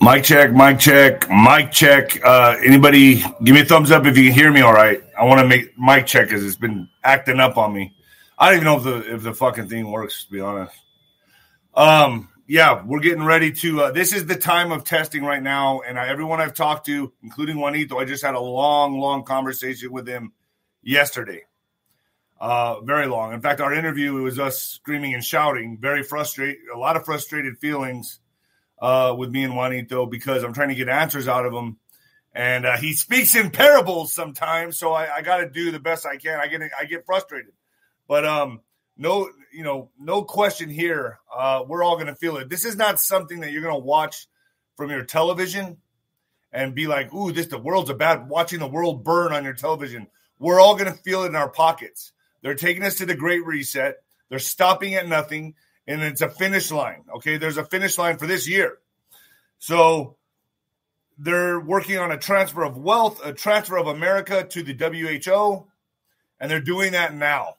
Mic check, mic check, mic check. Uh, anybody, give me a thumbs up if you can hear me. All right, I want to make mic check because it's been acting up on me. I don't even know if the if the fucking thing works. To be honest, um, yeah, we're getting ready to. Uh, this is the time of testing right now, and I, everyone I've talked to, including Juanito, I just had a long, long conversation with him yesterday. Uh, very long. In fact, our interview was us screaming and shouting, very frustrated, a lot of frustrated feelings uh, with me and Juanito because I'm trying to get answers out of him, and uh, he speaks in parables sometimes. So I, I got to do the best I can. I get I get frustrated, but um, no, you know, no question here. Uh, we're all going to feel it. This is not something that you're going to watch from your television and be like, "Ooh, this the world's about watching the world burn on your television." We're all going to feel it in our pockets. They're taking us to the Great Reset. They're stopping at nothing and it's a finish line. Okay, there's a finish line for this year. So they're working on a transfer of wealth, a transfer of America to the WHO, and they're doing that now.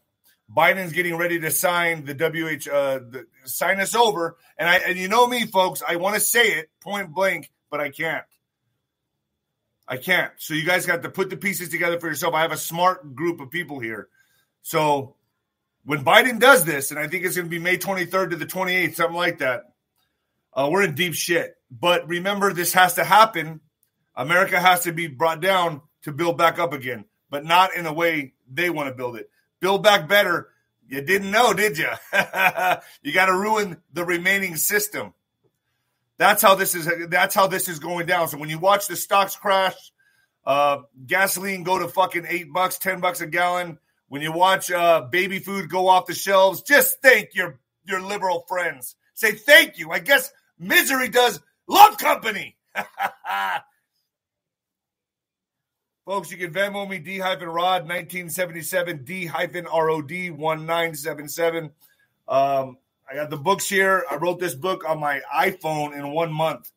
Biden's getting ready to sign the WHO, uh, the, sign us over. And I, and you know me, folks, I want to say it point blank, but I can't. I can't. So you guys got to put the pieces together for yourself. I have a smart group of people here. So when Biden does this, and I think it's going to be May 23rd to the 28th, something like that, uh, we're in deep shit. But remember, this has to happen. America has to be brought down to build back up again, but not in the way they want to build it. Build back better. You didn't know, did you? you got to ruin the remaining system. That's how this is. That's how this is going down. So when you watch the stocks crash, uh, gasoline go to fucking eight bucks, ten bucks a gallon when you watch uh, baby food go off the shelves, just thank your your liberal friends. Say thank you. I guess misery does love company. Folks, you can Venmo me D hyphen Rod 1977 D hyphen ROD 1977. Um, I got the books here. I wrote this book on my iPhone in one month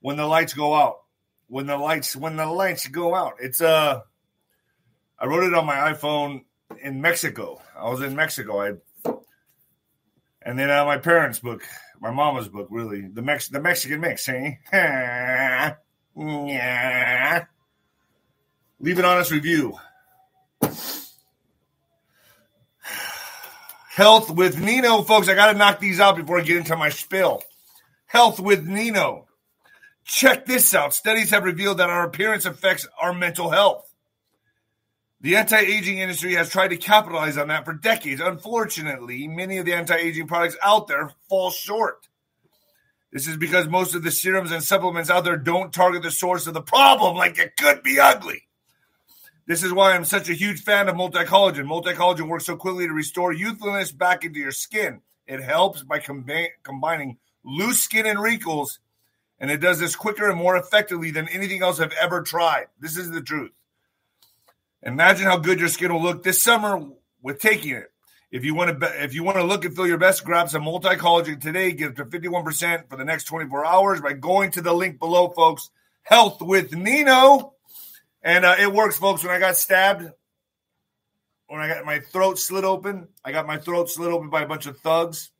when the lights go out. When the lights when the lights go out. It's uh I wrote it on my iPhone in Mexico. I was in Mexico. I and then uh, my parents' book, my mama's book, really the Mex the Mexican mix. Eh? yeah. Leave an honest review. Health with Nino, folks. I got to knock these out before I get into my spill. Health with Nino. Check this out. Studies have revealed that our appearance affects our mental health. The anti aging industry has tried to capitalize on that for decades. Unfortunately, many of the anti aging products out there fall short. This is because most of the serums and supplements out there don't target the source of the problem, like it could be ugly. This is why I'm such a huge fan of multi-collagen. Multi-collagen works so quickly to restore youthfulness back into your skin. It helps by combining loose skin and wrinkles, and it does this quicker and more effectively than anything else I've ever tried. This is the truth. Imagine how good your skin will look this summer with taking it. If you want to, if you want to look and feel your best, grab some multi collagen today. Get up to fifty one percent for the next twenty four hours by going to the link below, folks. Health with Nino, and uh, it works, folks. When I got stabbed, when I got my throat slit open, I got my throat slit open by a bunch of thugs.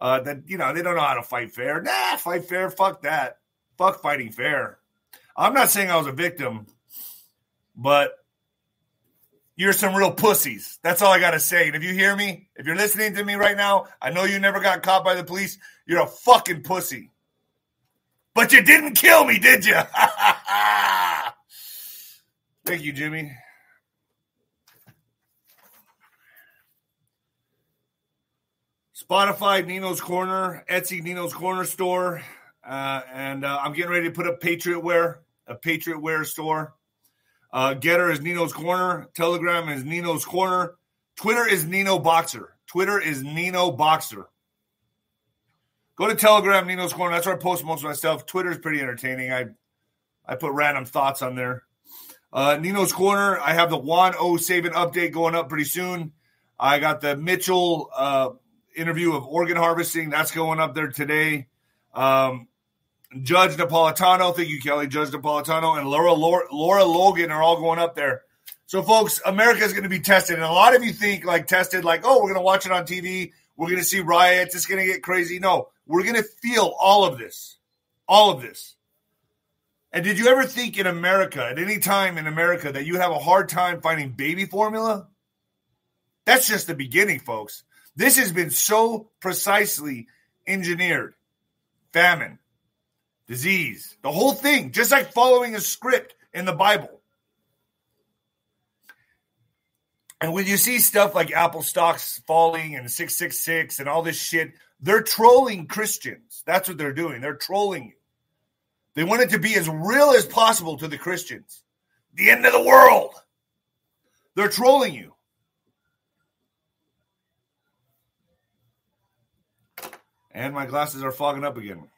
Uh, that you know they don't know how to fight fair. Nah, fight fair. Fuck that. Fuck fighting fair. I'm not saying I was a victim, but you're some real pussies. That's all I got to say. And if you hear me, if you're listening to me right now, I know you never got caught by the police. You're a fucking pussy. But you didn't kill me, did you? Thank you, Jimmy. Spotify, Nino's Corner, Etsy, Nino's Corner store. Uh, and uh, I'm getting ready to put up Patriot Wear, a Patriot Wear store. Uh, Gettr is Nino's Corner. Telegram is Nino's Corner. Twitter is Nino Boxer. Twitter is Nino Boxer. Go to Telegram, Nino's Corner. That's where I post most of my stuff. Twitter is pretty entertaining. I I put random thoughts on there. Uh, Nino's Corner. I have the Juan O'Savin update going up pretty soon. I got the Mitchell uh, interview of organ harvesting. That's going up there today. Um, Judge Napolitano, thank you, Kelly. Judge Napolitano and Laura, Laura, Laura Logan are all going up there. So, folks, America is going to be tested, and a lot of you think like tested, like, oh, we're going to watch it on TV. we're going to see riots. It's going to get crazy. No, we're going to feel all of this. All of this. And did you ever think in America, at any time in America, that you have a hard time finding baby formula? That's just the beginning, folks. This has been so precisely engineered famine, disease, the whole thing, just like following a script in the Bible. And when you see stuff like Apple stocks falling and 666 and all this shit, they're trolling Christians. That's what they're doing. They're trolling you. They want it to be as real as possible to the Christians. The end of the world. They're trolling you. And my glasses are fogging up again.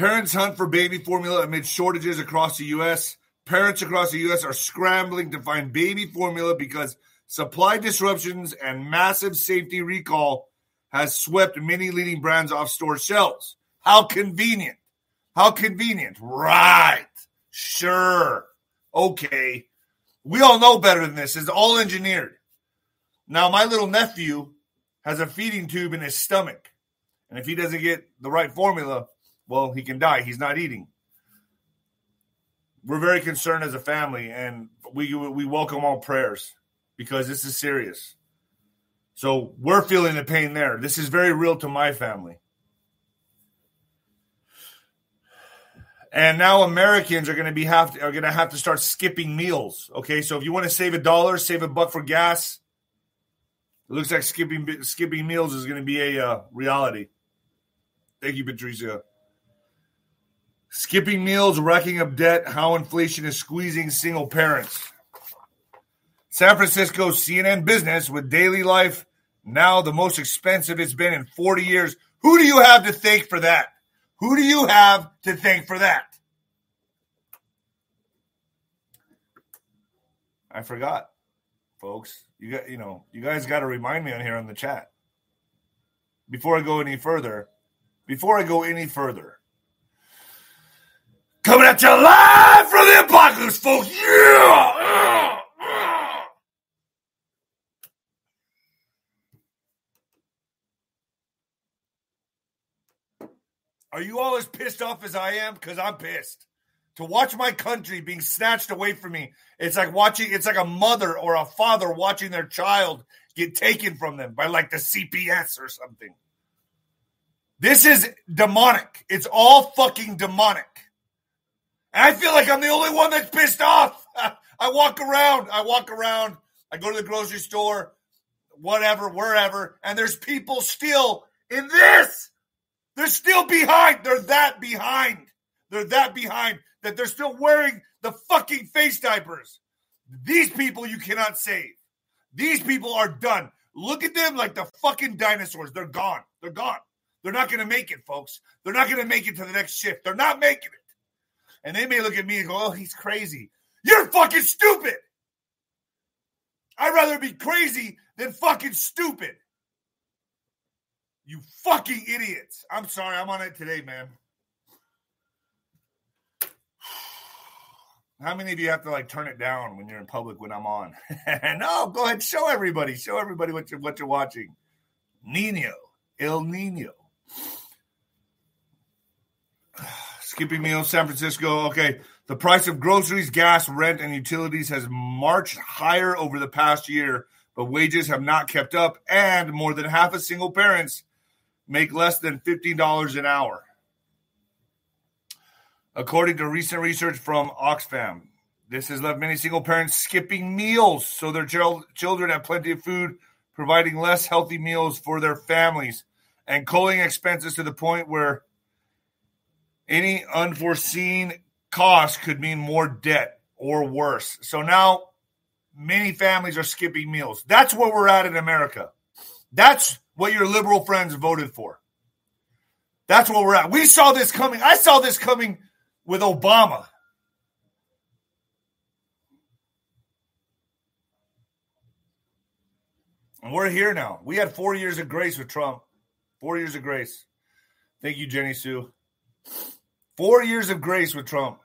Parents hunt for baby formula amid shortages across the U.S. Parents across the U.S. are scrambling to find baby formula because supply disruptions and massive safety recall has swept many leading brands off store shelves. How convenient. How convenient. Right. Sure. Okay. We all know better than this. It's all engineered. Now, my little nephew has a feeding tube in his stomach. And if he doesn't get the right formula, well, he can die. He's not eating. We're very concerned as a family, and we we welcome all prayers because this is serious. So we're feeling the pain there. This is very real to my family. And now Americans are going to be have to, are going to have to start skipping meals. Okay, so if you want to save a dollar, save a buck for gas. It looks like skipping skipping meals is going to be a uh, reality. Thank you, Patricia. Skipping meals, racking up debt, how inflation is squeezing single parents. San Francisco CNN business with daily life now the most expensive it's been in 40 years. Who do you have to thank for that? Who do you have to thank for that? I forgot, folks. You got, you know, you guys got to remind me on here on the chat. Before I go any further, before I go any further, coming at you live from the apocalypse, folks. Yeah. Are you all as pissed off as I am? Because I'm pissed. To watch my country being snatched away from me, it's like watching, it's like a mother or a father watching their child get taken from them by like the CPS or something. This is demonic. It's all fucking demonic. I feel like I'm the only one that's pissed off. I walk around, I walk around, I go to the grocery store, whatever, wherever, and there's people still in this they're still behind. They're that behind. They're that behind that they're still wearing the fucking face diapers. These people you cannot save. These people are done. Look at them like the fucking dinosaurs. They're gone. They're gone. They're not going to make it, folks. They're not going to make it to the next shift. They're not making it. And they may look at me and go, oh, he's crazy. You're fucking stupid. I'd rather be crazy than fucking stupid. You fucking idiots. I'm sorry. I'm on it today, man. How many of you have to like turn it down when you're in public when I'm on? no, go ahead, show everybody, show everybody what you're what you're watching. Nino, El Nino. Skipping meals, San Francisco. Okay, the price of groceries, gas, rent, and utilities has marched higher over the past year, but wages have not kept up, and more than half of single parents make less than $15 an hour. According to recent research from Oxfam, this has left many single parents skipping meals so their ch- children have plenty of food, providing less healthy meals for their families, and culling expenses to the point where any unforeseen cost could mean more debt or worse. So now many families are skipping meals. That's where we're at in America. That's what your liberal friends voted for. That's where we're at. We saw this coming. I saw this coming with Obama. And we're here now. We had four years of grace with Trump. Four years of grace. Thank you, Jenny Sue. Four years of grace with Trump.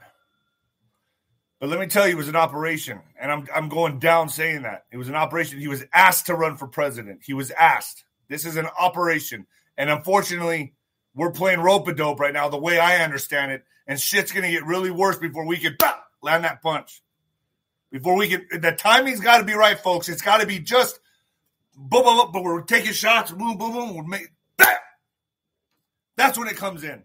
But let me tell you, it was an operation. And I'm, I'm going down saying that. It was an operation. He was asked to run for president. He was asked. This is an operation. And unfortunately, we're playing rope a dope right now, the way I understand it. And shit's going to get really worse before we can bah, land that punch. Before we can, the timing's got to be right, folks. It's got to be just boom, boom, boom, but we're taking shots, boom, boom, boom. We're making, bam! That's when it comes in.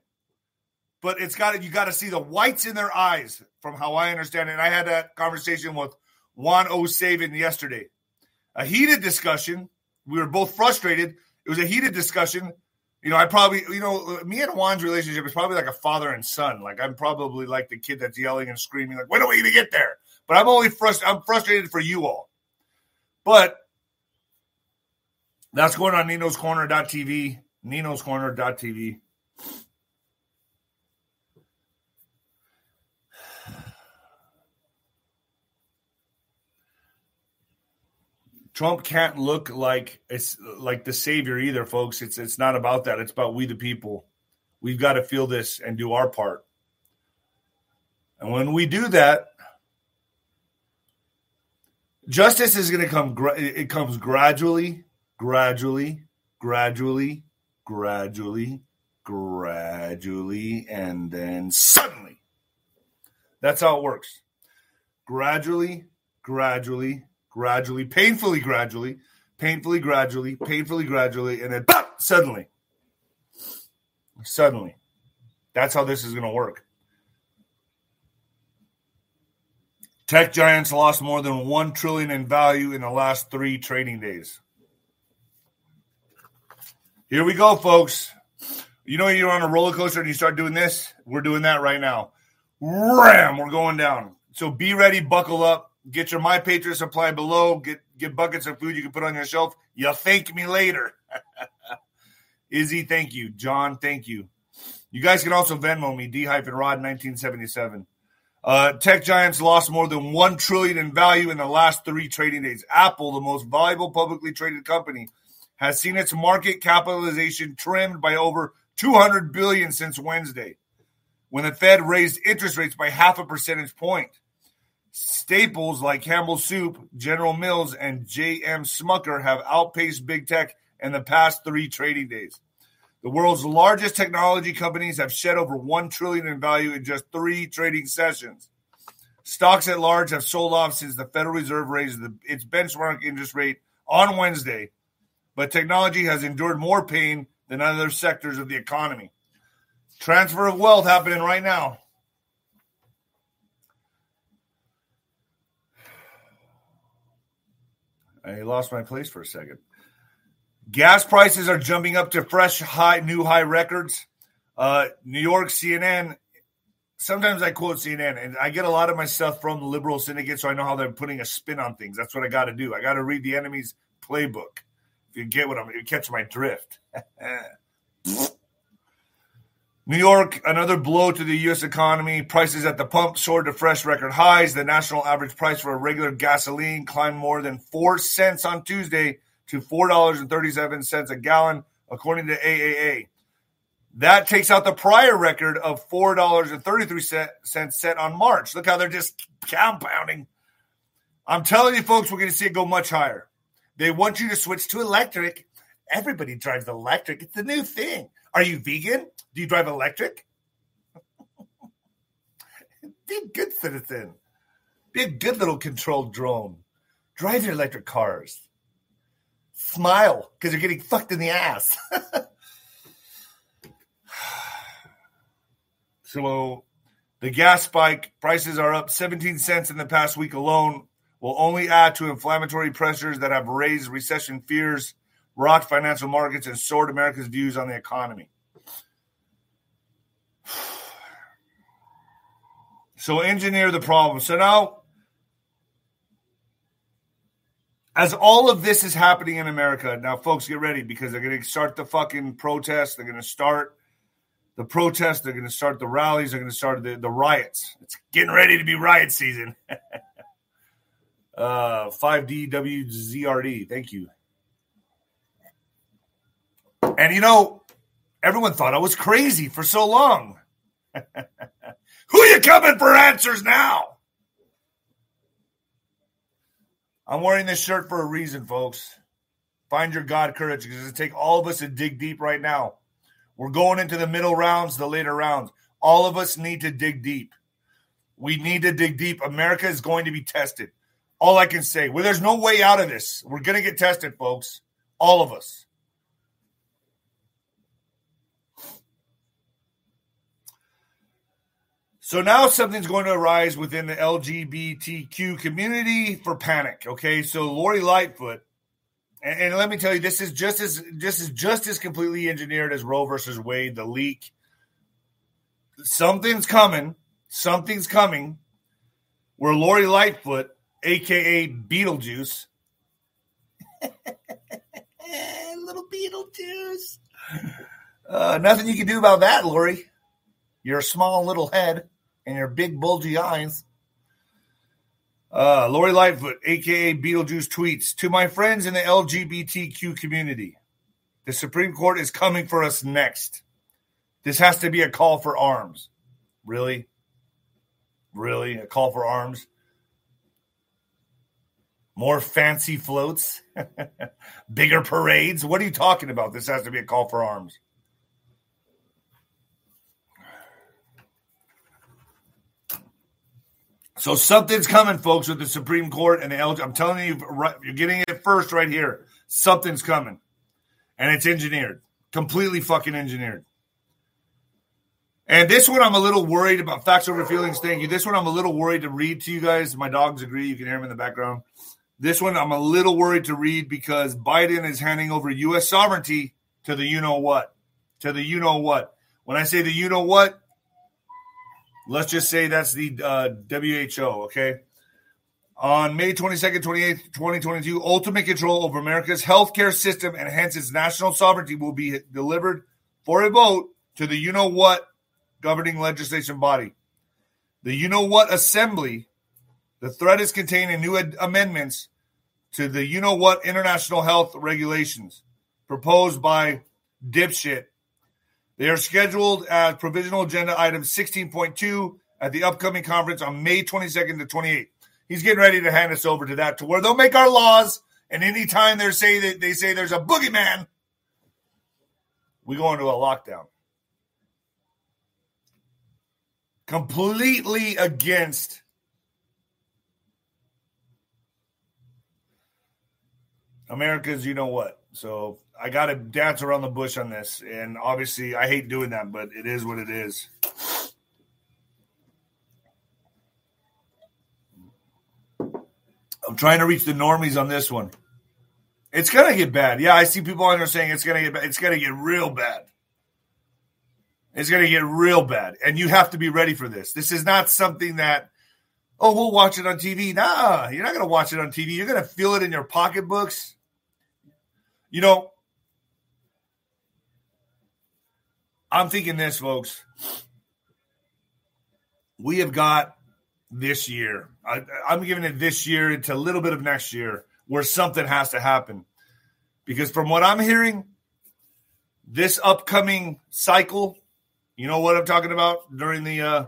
But it's got to, you got to see the whites in their eyes from how I understand it. And I had that conversation with Juan O'Savin yesterday. A heated discussion. We were both frustrated. It was a heated discussion. You know, I probably, you know, me and Juan's relationship is probably like a father and son. Like I'm probably like the kid that's yelling and screaming, like, when are we going to get there? But I'm only frustrated. I'm frustrated for you all. But that's going on Nino's Corner.tv. Nino's Corner.tv. Trump can't look like it's like the savior either, folks. It's it's not about that. It's about we the people. We've got to feel this and do our part. And when we do that, justice is going to come. It comes gradually, gradually, gradually, gradually, gradually, and then suddenly. That's how it works. Gradually, gradually, gradually, painfully gradually, painfully gradually, painfully gradually, and then pop, suddenly. Suddenly. That's how this is going to work. Tech giants lost more than 1 trillion in value in the last 3 trading days. Here we go, folks. You know you're on a roller coaster and you start doing this? We're doing that right now. Ram, we're going down. So be ready, buckle up. Get your My Patriot supply below. Get get buckets of food you can put on your shelf. You'll thank me later. Izzy, thank you. John, thank you. You guys can also Venmo me, D hyphen Rod 1977. Uh, tech giants lost more than one trillion in value in the last three trading days. Apple, the most valuable publicly traded company, has seen its market capitalization trimmed by over 200 billion since Wednesday, when the Fed raised interest rates by half a percentage point. Staples like Campbell Soup, General Mills, and J.M. Smucker have outpaced big tech in the past three trading days. The world's largest technology companies have shed over 1 trillion in value in just 3 trading sessions. Stocks at large have sold off since the Federal Reserve raised the, its benchmark interest rate on Wednesday, but technology has endured more pain than other sectors of the economy. Transfer of wealth happening right now. I lost my place for a second. Gas prices are jumping up to fresh high, new high records. Uh, New York CNN. Sometimes I quote CNN, and I get a lot of my stuff from the liberal syndicate, so I know how they're putting a spin on things. That's what I got to do. I got to read the enemy's playbook. If you get what I'm, you catch my drift. New York, another blow to the U.S. economy. Prices at the pump soared to fresh record highs. The national average price for a regular gasoline climbed more than four cents on Tuesday to $4.37 a gallon, according to AAA. That takes out the prior record of $4.33 set on March. Look how they're just compounding. I'm telling you, folks, we're going to see it go much higher. They want you to switch to electric. Everybody drives electric. It's the new thing. Are you vegan? Do you drive electric? Be a good citizen. Be a good little controlled drone. Drive your electric cars. Smile because you're getting fucked in the ass. so the gas spike prices are up 17 cents in the past week alone will only add to inflammatory pressures that have raised recession fears, rocked financial markets, and soared America's views on the economy. So engineer the problem. So now, as all of this is happening in America, now folks get ready because they're going to start the fucking protests. They're going to start the protests. They're going to start the rallies. They're going to start the, the riots. It's getting ready to be riot season. uh, 5DWZRD. Thank you. And you know, everyone thought I was crazy for so long. Who you coming for answers now? I'm wearing this shirt for a reason, folks. Find your God courage because it's take all of us to dig deep right now. We're going into the middle rounds, the later rounds. All of us need to dig deep. We need to dig deep. America is going to be tested. All I can say, well, there's no way out of this. We're going to get tested, folks. All of us. So now something's going to arise within the LGBTQ community for panic. Okay, so Lori Lightfoot, and, and, let me tell you, this is just as just as just as completely engineered as Roe versus Wade, the leak. Something's coming. Something's coming. Where Lori Lightfoot, aka Beetlejuice, little Beetlejuice. Uh, nothing you can do about that, Lori. Your small little head and your big bulgy eyes. Uh, Lori Lightfoot, aka Beetlejuice, tweets to my friends in the LGBTQ community. The Supreme Court is coming for us next. This has to be a call for arms. Really? Really? A call for arms? More fancy floats? Bigger parades? What are you talking about? This has to be a call for arms. So something's coming, folks, with the Supreme Court and the LG. I'm telling you, you're getting it first right here. Something's coming, and it's engineered, completely fucking engineered. And this one, I'm a little worried about. Facts over feelings. Thank you. This one, I'm a little worried to read to you guys. My dogs agree. You can hear them in the background. This one, I'm a little worried to read because Biden is handing over U.S. sovereignty to the you know what, to the you know what. When I say the you know what, Let's just say that's the uh, WHO, okay? On May 22nd, 28th, 2022, ultimate control over America's healthcare system and hence its national sovereignty will be delivered for a vote to the you know what governing legislation body. The you know what assembly, the threat is contained in new ad- amendments to the you know what international health regulations proposed by dipshit they are scheduled as provisional agenda item 16.2 at the upcoming conference on May 22nd to 28th. He's getting ready to hand us over to that to where they'll make our laws. And anytime they say that they say there's a boogeyman, we go into a lockdown. Completely against America's, you know what. So I got to dance around the bush on this, and obviously I hate doing that, but it is what it is. I'm trying to reach the normies on this one. It's gonna get bad. Yeah, I see people on there saying it's gonna get bad. It's gonna get real bad. It's gonna get real bad, and you have to be ready for this. This is not something that oh we'll watch it on TV. Nah, you're not gonna watch it on TV. You're gonna feel it in your pocketbooks. You know, I'm thinking this, folks. We have got this year. I, am giving it this year to a little bit of next year where something has to happen. Because from what I'm hearing, this upcoming cycle, you know what I'm talking about during the uh,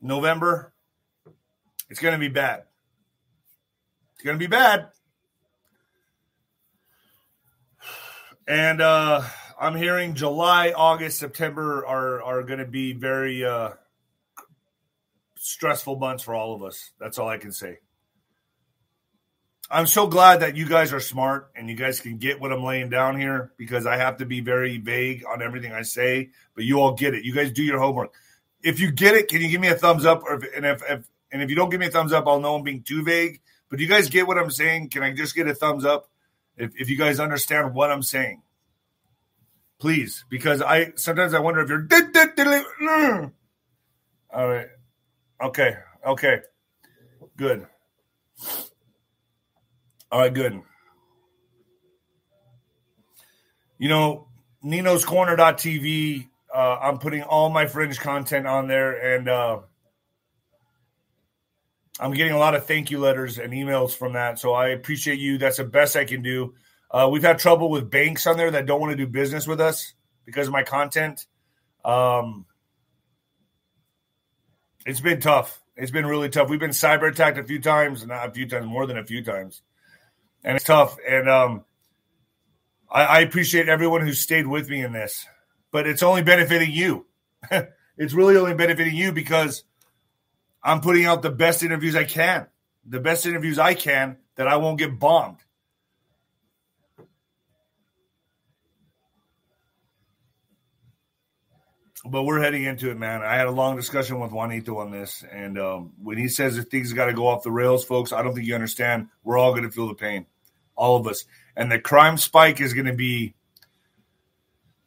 November? It's going to be bad. It's going to be bad. And uh, I'm hearing July, August, September are are going to be very uh, stressful months for all of us. That's all I can say. I'm so glad that you guys are smart and you guys can get what I'm laying down here because I have to be very vague on everything I say, but you all get it. You guys do your homework. If you get it, can you give me a thumbs up? Or if, and if, if and if you don't give me a thumbs up, I'll know I'm being too vague. But you guys get what I'm saying? Can I just get a thumbs up if, if you guys understand what I'm saying? Please, because I sometimes I wonder if you're. All right. Okay. Okay. Good. All right. Good. You know, Nino's Corner.tv. Uh, I'm putting all my fringe content on there, and uh, I'm getting a lot of thank you letters and emails from that. So I appreciate you. That's the best I can do. Uh, we've had trouble with banks on there that don't want to do business with us because of my content. Um, it's been tough. It's been really tough. We've been cyber attacked a few times, not a few times, more than a few times, and it's tough. And um, I, I appreciate everyone who stayed with me in this, but it's only benefiting you. it's really only benefiting you because I'm putting out the best interviews I can, the best interviews I can that I won't get bombed. But we're heading into it, man. I had a long discussion with Juanito on this, and um, when he says that things got to go off the rails, folks, I don't think you understand. We're all going to feel the pain, all of us, and the crime spike is going to be.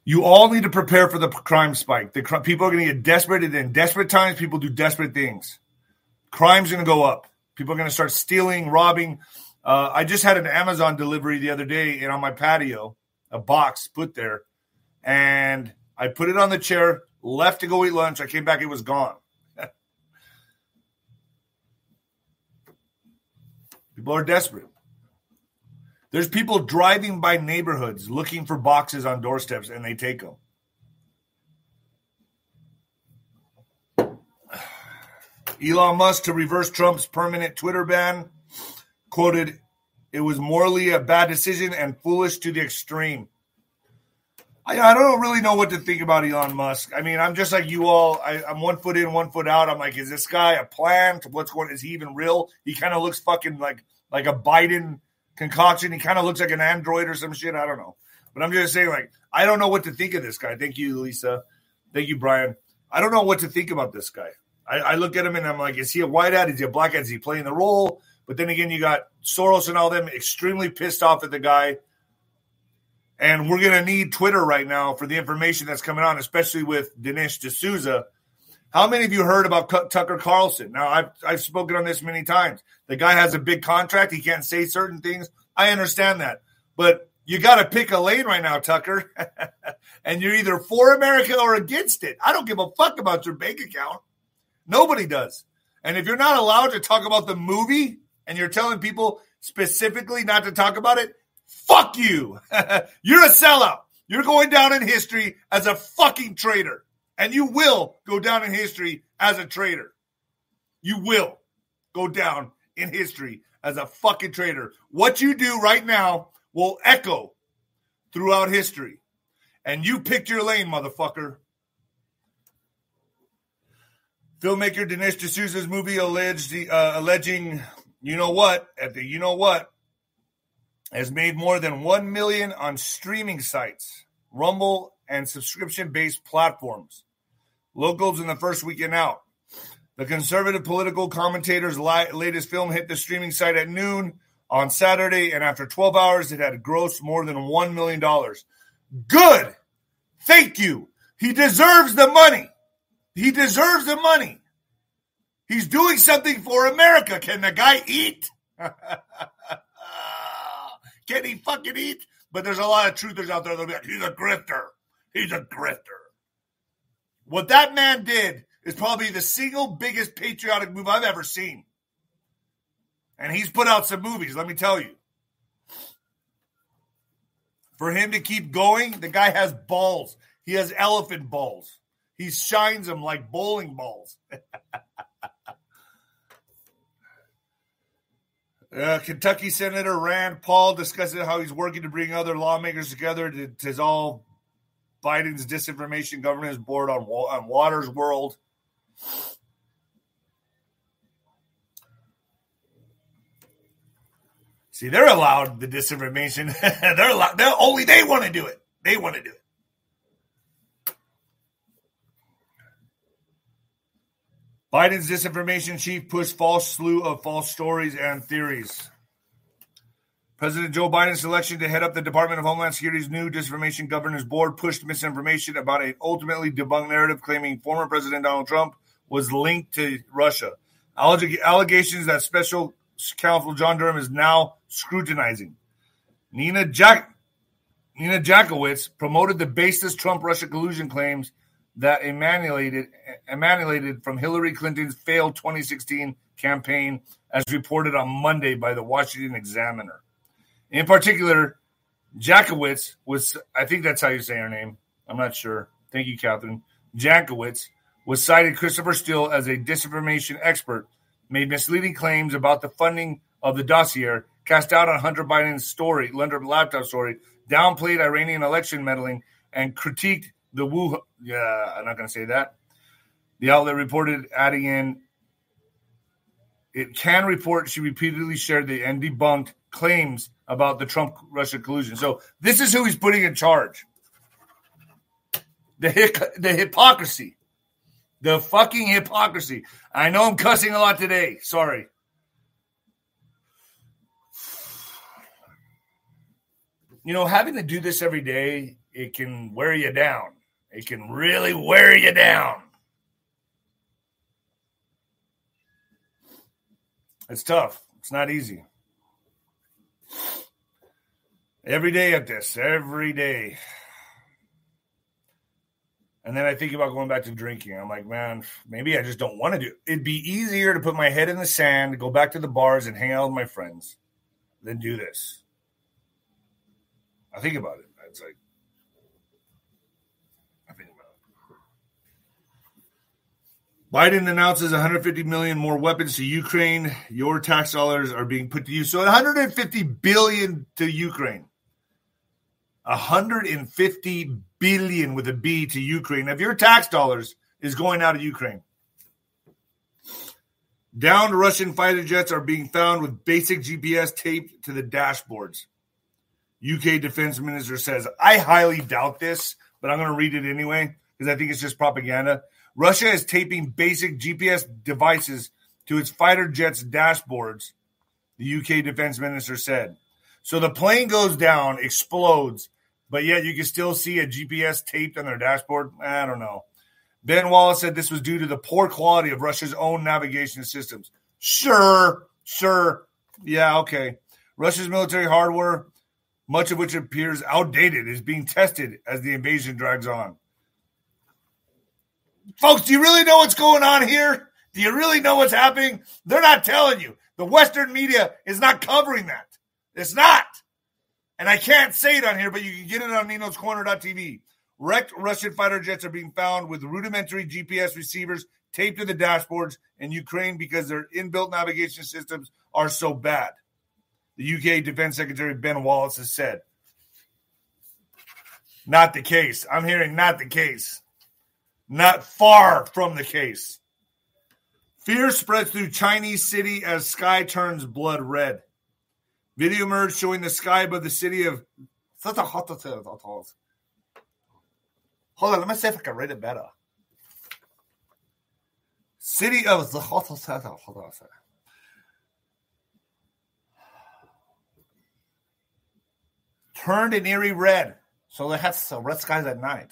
You all need to prepare for the crime spike. The cr- people are going to get desperate, and in desperate times, people do desperate things. Crime's going to go up. People are going to start stealing, robbing. Uh, I just had an Amazon delivery the other day, and on my patio, a box put there, and I put it on the chair, left to go eat lunch. I came back, it was gone. people are desperate. There's people driving by neighborhoods looking for boxes on doorsteps, and they take them. Elon Musk to reverse Trump's permanent Twitter ban. Quoted, it was morally a bad decision and foolish to the extreme. I, I don't really know what to think about Elon Musk. I mean, I'm just like you all. I, am one foot in, one foot out. I'm like, is this guy a plant? What's going? Is he even real? He kind of looks fucking like like a Biden concoction. He kind of looks like an android or some shit. I don't know. But I'm just saying, like, I don't know what to think of this guy. Thank you, Lisa. Thank you, Brian. I don't know what to think about this guy. I, I look at him and I'm like, is he a white hat? Is he a black hat? Is he playing the role? But then again, you got Soros and all them extremely pissed off at the guy. And we're going to need Twitter right now for the information that's coming on, especially with Dinesh D'Souza. How many of you heard about Tucker Carlson? Now, I've, I've spoken on this many times. The guy has a big contract. He can't say certain things. I understand that. But you got to pick a lane right now, Tucker. and you're either for America or against it. I don't give a fuck about your bank account. Nobody does. And if you're not allowed to talk about the movie and you're telling people specifically not to talk about it, fuck you. you're a sellout. You're going down in history as a fucking traitor. And you will go down in history as a traitor. You will go down in history as a fucking traitor. What you do right now will echo throughout history. And you picked your lane, motherfucker. Filmmaker Dinesh D'Souza's movie alleged, uh, alleging, you know what, at the you know what, has made more than 1 million on streaming sites, Rumble, and subscription based platforms. Locals in the first weekend out. The conservative political commentator's latest film hit the streaming site at noon on Saturday, and after 12 hours, it had grossed more than $1 million. Good. Thank you. He deserves the money. He deserves the money. He's doing something for America. Can the guy eat? Can he fucking eat? But there's a lot of truthers out there that'll be like, he's a grifter. He's a grifter. What that man did is probably the single biggest patriotic move I've ever seen. And he's put out some movies, let me tell you. For him to keep going, the guy has balls. He has elephant balls. He shines them like bowling balls. uh, Kentucky Senator Rand Paul discusses how he's working to bring other lawmakers together to, dissolve Biden's disinformation governance board on, on Watters World. See, they're allowed the disinformation. they're allowed. They're, only they want to do it. They want to do it. Biden's disinformation chief pushed false slew of false stories and theories. President Joe Biden's selection to head up the Department of Homeland Security's new disinformation governance board pushed misinformation about an ultimately debunked narrative claiming former President Donald Trump was linked to Russia. Allegations that special counsel John Durham is now scrutinizing. Nina Jack Nina Jackowitz promoted the baseless Trump Russia collusion claims that emanated, emanated from Hillary Clinton's failed 2016 campaign, as reported on Monday by the Washington Examiner. In particular, Jackowitz was, I think that's how you say her name. I'm not sure. Thank you, Catherine. Jackowitz was cited Christopher Steele as a disinformation expert, made misleading claims about the funding of the dossier, cast doubt on Hunter Biden's story, Hunter laptop story, downplayed Iranian election meddling, and critiqued the Wu. Yeah, I'm not going to say that. The outlet reported, adding in, it can report she repeatedly shared the and debunked claims about the Trump Russia collusion. So this is who he's putting in charge. The hic- the hypocrisy, the fucking hypocrisy. I know I'm cussing a lot today. Sorry. You know, having to do this every day, it can wear you down. It can really wear you down. It's tough. It's not easy. Every day at this, every day. And then I think about going back to drinking. I'm like, man, maybe I just don't want to do it. It'd be easier to put my head in the sand, go back to the bars and hang out with my friends than do this. I think about it. It's like, I think about it. Biden announces 150 million more weapons to Ukraine. Your tax dollars are being put to use. So 150 billion to Ukraine. 150 billion with a B to Ukraine. If your tax dollars is going out of Ukraine. Downed Russian fighter jets are being found with basic GPS taped to the dashboards. UK defense minister says, I highly doubt this, but I'm going to read it anyway because I think it's just propaganda. Russia is taping basic GPS devices to its fighter jets' dashboards, the UK defense minister said. So the plane goes down, explodes, but yet you can still see a GPS taped on their dashboard. I don't know. Ben Wallace said this was due to the poor quality of Russia's own navigation systems. Sure, sure. Yeah, okay. Russia's military hardware much of which appears outdated, is being tested as the invasion drags on. Folks, do you really know what's going on here? Do you really know what's happening? They're not telling you. The Western media is not covering that. It's not. And I can't say it on here, but you can get it on Nino's Corner.tv. Wrecked Russian fighter jets are being found with rudimentary GPS receivers taped to the dashboards in Ukraine because their inbuilt navigation systems are so bad the UK Defense Secretary Ben Wallace has said. Not the case. I'm hearing not the case. Not far from the case. Fear spreads through Chinese city as sky turns blood red. Video emerged showing the sky above the city of. Hold on, let me see if I can read it better. City of the hold on a second. turned an eerie red. So they had some red skies at night.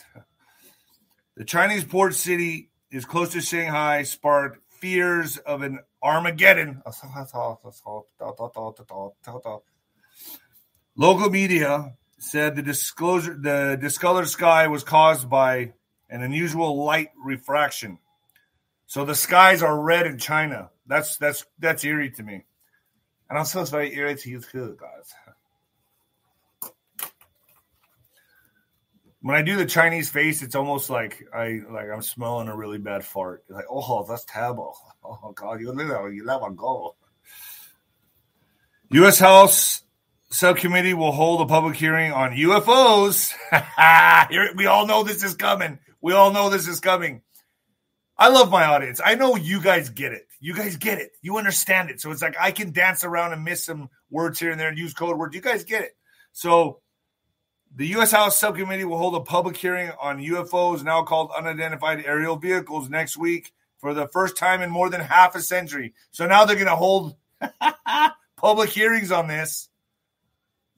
The Chinese port city is close to Shanghai, sparked fears of an Armageddon. Local media said the disclosure the discolored sky was caused by an unusual light refraction. So the skies are red in China. That's that's that's eerie to me. And also it's very eerie to you too, guys. When I do the Chinese face, it's almost like I like I'm smelling a really bad fart. Like, oh, that's terrible. Oh God, you let you one go. U.S. House subcommittee will hold a public hearing on UFOs. we all know this is coming. We all know this is coming. I love my audience. I know you guys get it. You guys get it. You understand it. So it's like I can dance around and miss some words here and there and use code words. You guys get it. So the U.S. House Subcommittee will hold a public hearing on UFOs, now called unidentified aerial vehicles, next week for the first time in more than half a century. So now they're going to hold public hearings on this.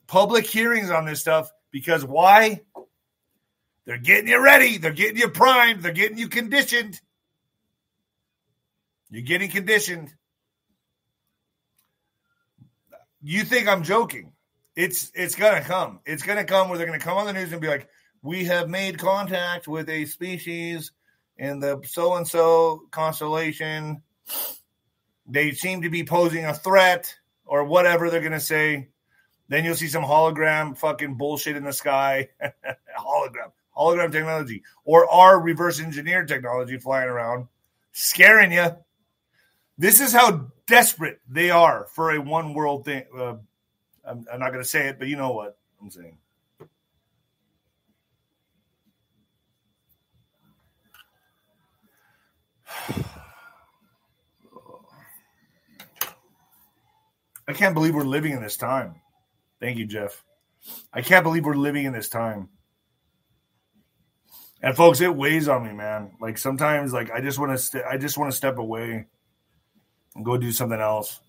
Public hearings on this stuff because why? They're getting you ready. They're getting you primed. They're getting you conditioned. You're getting conditioned. You think I'm joking? It's it's gonna come. It's gonna come where they're gonna come on the news and be like, "We have made contact with a species in the so and so constellation. They seem to be posing a threat, or whatever they're gonna say." Then you'll see some hologram fucking bullshit in the sky. hologram, hologram technology, or our reverse engineered technology flying around, scaring you. This is how desperate they are for a one world thing, uh, I'm, I'm not going to say it, but you know what I'm saying. I can't believe we're living in this time. Thank you, Jeff. I can't believe we're living in this time. And folks, it weighs on me, man. Like sometimes, like I just want to, st- I just want to step away and go do something else.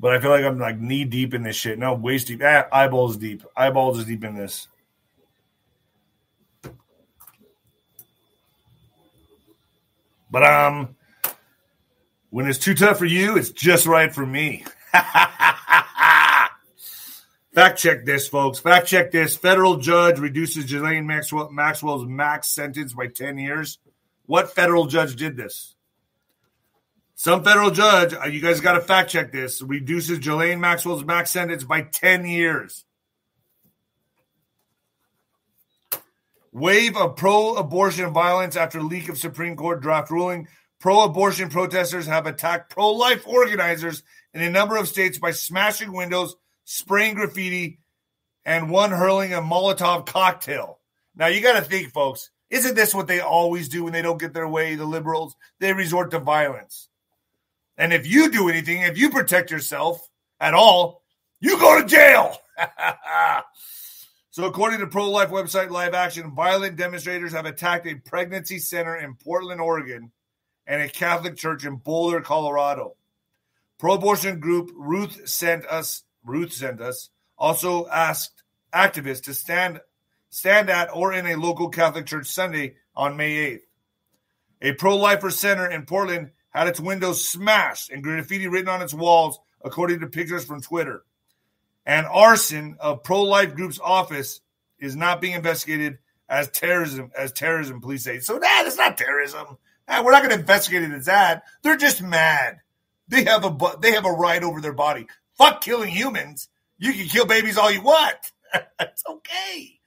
But I feel like I'm like knee deep in this shit. No, waist deep, ah, eyeballs deep, eyeballs is deep in this. But um, when it's too tough for you, it's just right for me. Fact check this, folks. Fact check this. Federal judge reduces Ghislaine Maxwell, Maxwell's max sentence by 10 years. What federal judge did this? Some federal judge, uh, you guys got to fact check this, reduces Ghislaine Maxwell's max sentence by 10 years. Wave of pro abortion violence after leak of Supreme Court draft ruling. Pro abortion protesters have attacked pro life organizers in a number of states by smashing windows, spraying graffiti, and one hurling a Molotov cocktail. Now, you got to think, folks, isn't this what they always do when they don't get their way, the liberals? They resort to violence. And if you do anything, if you protect yourself at all, you go to jail. so, according to pro life website Live Action, violent demonstrators have attacked a pregnancy center in Portland, Oregon and a Catholic church in Boulder, Colorado. Pro-abortion group Ruth sent us Ruth sent us also asked activists to stand stand at or in a local Catholic church Sunday on May 8th. A pro-lifer center in Portland had its windows smashed and graffiti written on its walls, according to pictures from Twitter. And arson of pro-life group's office is not being investigated as terrorism, as terrorism, police say. So nah, that is not terrorism. Ah, we're not going to investigate it as that. They're just mad. They have a they have a right over their body. Fuck killing humans. You can kill babies all you want. it's okay.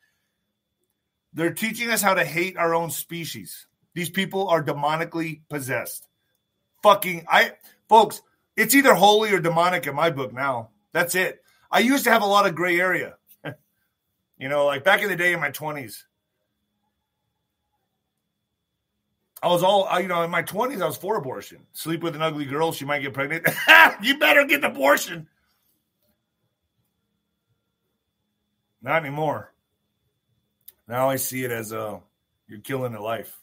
They're teaching us how to hate our own species. These people are demonically possessed. Fucking I folks, it's either holy or demonic in my book now. That's it. I used to have a lot of gray area. you know, like back in the day in my 20s. I was all, you know, in my 20s, I was for abortion. Sleep with an ugly girl, she might get pregnant. you better get an abortion. Not anymore. Now I see it as a, you're killing a life.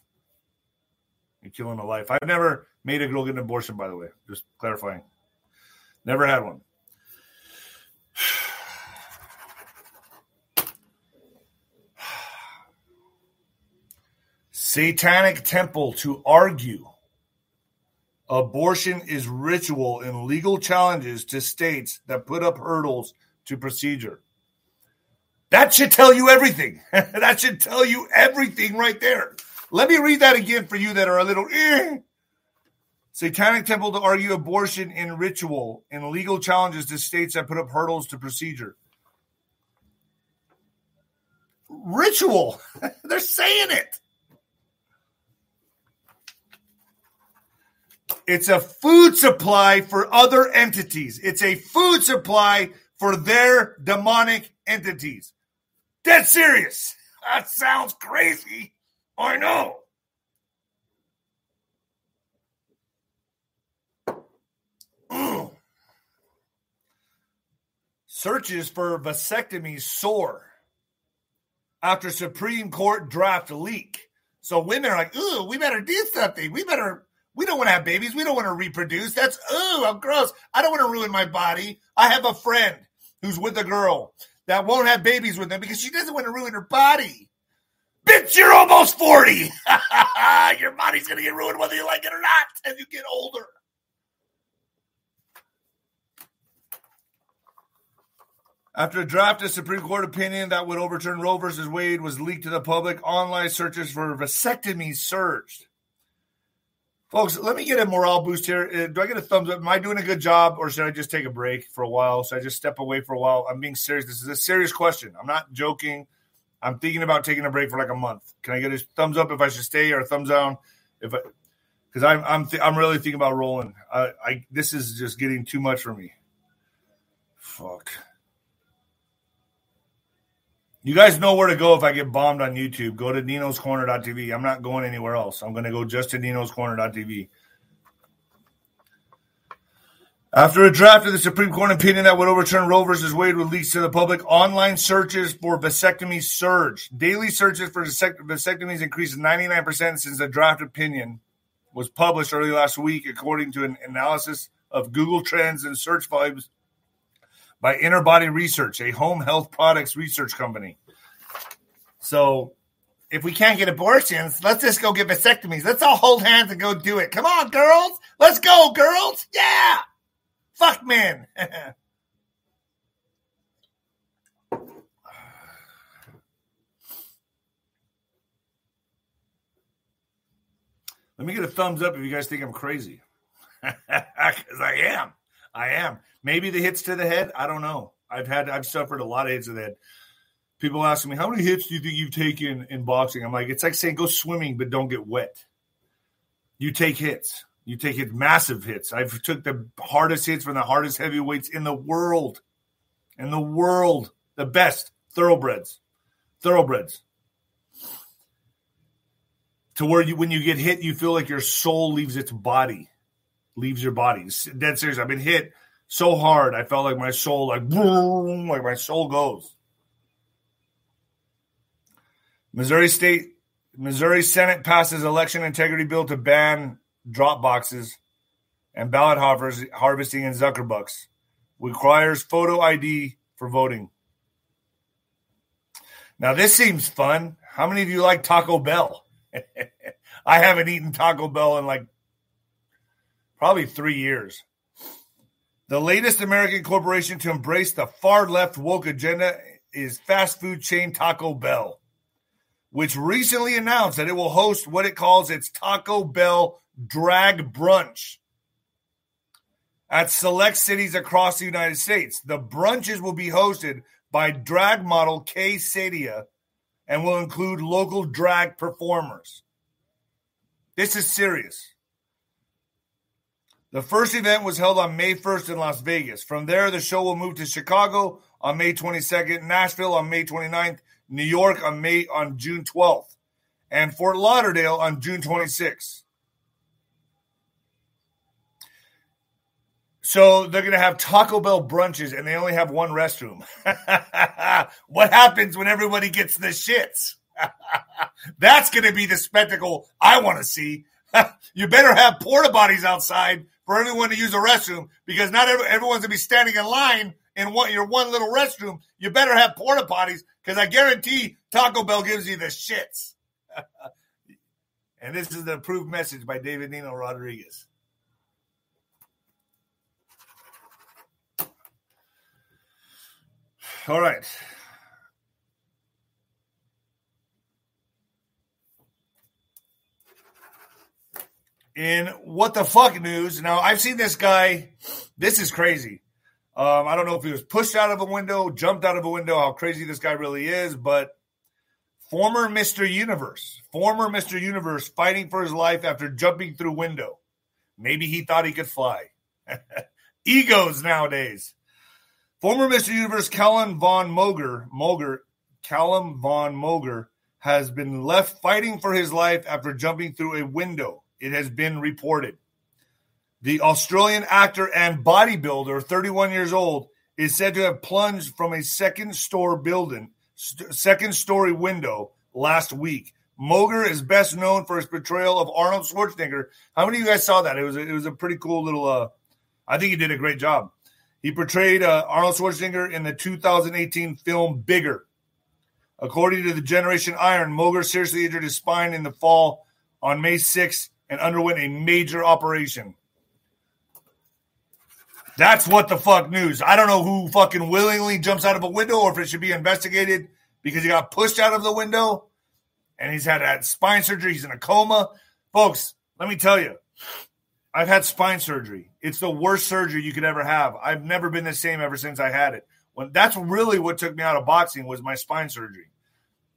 You're killing a life. I've never made a girl get an abortion, by the way. Just clarifying. Never had one. Satanic Temple to argue abortion is ritual in legal challenges to states that put up hurdles to procedure. That should tell you everything. that should tell you everything right there. Let me read that again for you that are a little eh. Satanic Temple to argue abortion in ritual and legal challenges to states that put up hurdles to procedure. Ritual. They're saying it. It's a food supply for other entities. It's a food supply for their demonic entities. Dead serious. That sounds crazy. I know. Searches for vasectomies soar after Supreme Court draft leak. So women are like, ooh, we better do something. We better we don't want to have babies. We don't want to reproduce. That's, oh, I'm gross. I don't want to ruin my body. I have a friend who's with a girl that won't have babies with them because she doesn't want to ruin her body. Bitch, you're almost 40. Your body's going to get ruined whether you like it or not as you get older. After a draft of Supreme Court opinion that would overturn Roe versus Wade was leaked to the public, online searches for vasectomy surged. Folks, let me get a morale boost here. Uh, do I get a thumbs up? Am I doing a good job or should I just take a break for a while? Should I just step away for a while? I'm being serious. This is a serious question. I'm not joking. I'm thinking about taking a break for like a month. Can I get a thumbs up if I should stay or a thumbs down if I because I'm I'm th- I'm really thinking about rolling. I, I this is just getting too much for me. Fuck. You guys know where to go if I get bombed on YouTube. Go to ninoscorner.tv. I'm not going anywhere else. I'm going to go just to ninoscorner.tv. After a draft of the Supreme Court opinion that would overturn Roe versus Wade was released to the public, online searches for vasectomies surged. Daily searches for vasectomies increased 99% since the draft opinion was published early last week, according to an analysis of Google Trends and search volumes by Innerbody Research, a home health products research company. So, if we can't get abortions, let's just go get vasectomies. Let's all hold hands and go do it. Come on, girls. Let's go, girls. Yeah. Fuck men. Let me get a thumbs up if you guys think I'm crazy. Because I am. I am. Maybe the hits to the head. I don't know. I've had I've suffered a lot of hits to the head. People ask me, how many hits do you think you've taken in boxing? I'm like, it's like saying go swimming, but don't get wet. You take hits. You take hits, massive hits. I've took the hardest hits from the hardest heavyweights in the world. In the world. The best. Thoroughbreds. Thoroughbreds. To where you when you get hit, you feel like your soul leaves its body. Leaves your body. Dead serious. I've been hit so hard. I felt like my soul, like boom, like my soul goes. Missouri State, Missouri Senate passes election integrity bill to ban drop boxes and ballot harvesting in Zuckerbucks. Requires photo ID for voting. Now this seems fun. How many of you like Taco Bell? I haven't eaten Taco Bell in like probably three years. The latest American corporation to embrace the far left woke agenda is fast food chain Taco Bell, which recently announced that it will host what it calls its Taco Bell Drag Brunch at select cities across the United States. The brunches will be hosted by drag model Kay Sedia and will include local drag performers. This is serious. The first event was held on May 1st in Las Vegas. From there, the show will move to Chicago on May 22nd, Nashville on May 29th, New York on May on June 12th, and Fort Lauderdale on June 26th. So they're going to have Taco Bell brunches and they only have one restroom. what happens when everybody gets the shits? That's going to be the spectacle I want to see. you better have porta potties outside for everyone to use a restroom because not every, everyone's gonna be standing in line in one, your one little restroom. You better have porta potties because I guarantee Taco Bell gives you the shits. and this is the approved message by David Nino Rodriguez. All right. In what the fuck news. Now, I've seen this guy. This is crazy. Um, I don't know if he was pushed out of a window, jumped out of a window, how crazy this guy really is, but former Mr. Universe, former Mr. Universe fighting for his life after jumping through window. Maybe he thought he could fly. Egos nowadays. Former Mr. Universe Callum Von Moger, Moger, Callum Von Moger has been left fighting for his life after jumping through a window it has been reported. The Australian actor and bodybuilder, 31 years old, is said to have plunged from a second store building, st- second story window last week. Moger is best known for his portrayal of Arnold Schwarzenegger. How many of you guys saw that? It was a, it was a pretty cool little. Uh, I think he did a great job. He portrayed uh, Arnold Schwarzenegger in the 2018 film Bigger. According to the Generation Iron, Moger seriously injured his spine in the fall on May 6th and underwent a major operation. That's what the fuck news. I don't know who fucking willingly jumps out of a window or if it should be investigated because he got pushed out of the window and he's had, had spine surgery. He's in a coma. Folks, let me tell you, I've had spine surgery. It's the worst surgery you could ever have. I've never been the same ever since I had it. When that's really what took me out of boxing was my spine surgery.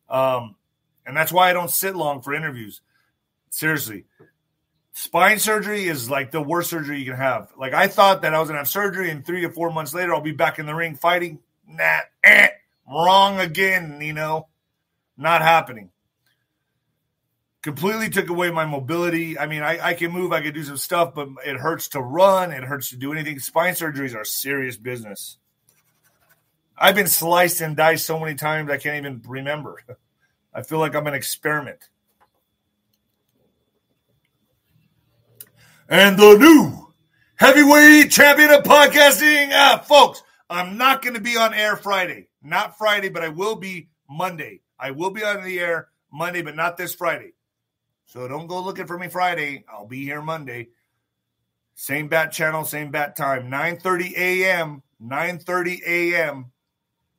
Um, and that's why I don't sit long for interviews. Seriously, Spine surgery is like the worst surgery you can have. Like I thought that I was gonna have surgery, and three or four months later I'll be back in the ring fighting. Nah, eh, wrong again. You know, not happening. Completely took away my mobility. I mean, I, I can move, I can do some stuff, but it hurts to run. It hurts to do anything. Spine surgeries are serious business. I've been sliced and diced so many times I can't even remember. I feel like I'm an experiment. And the new heavyweight champion of podcasting. Uh, folks, I'm not going to be on air Friday. Not Friday, but I will be Monday. I will be on the air Monday, but not this Friday. So don't go looking for me Friday. I'll be here Monday. Same bat channel, same bat time. 9:30 a.m. 9:30 a.m.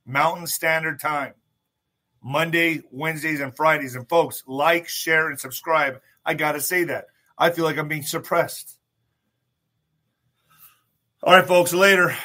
Mountain Standard Time. Monday, Wednesdays, and Fridays. And folks, like, share, and subscribe. I gotta say that. I feel like I'm being suppressed. All right, folks, later.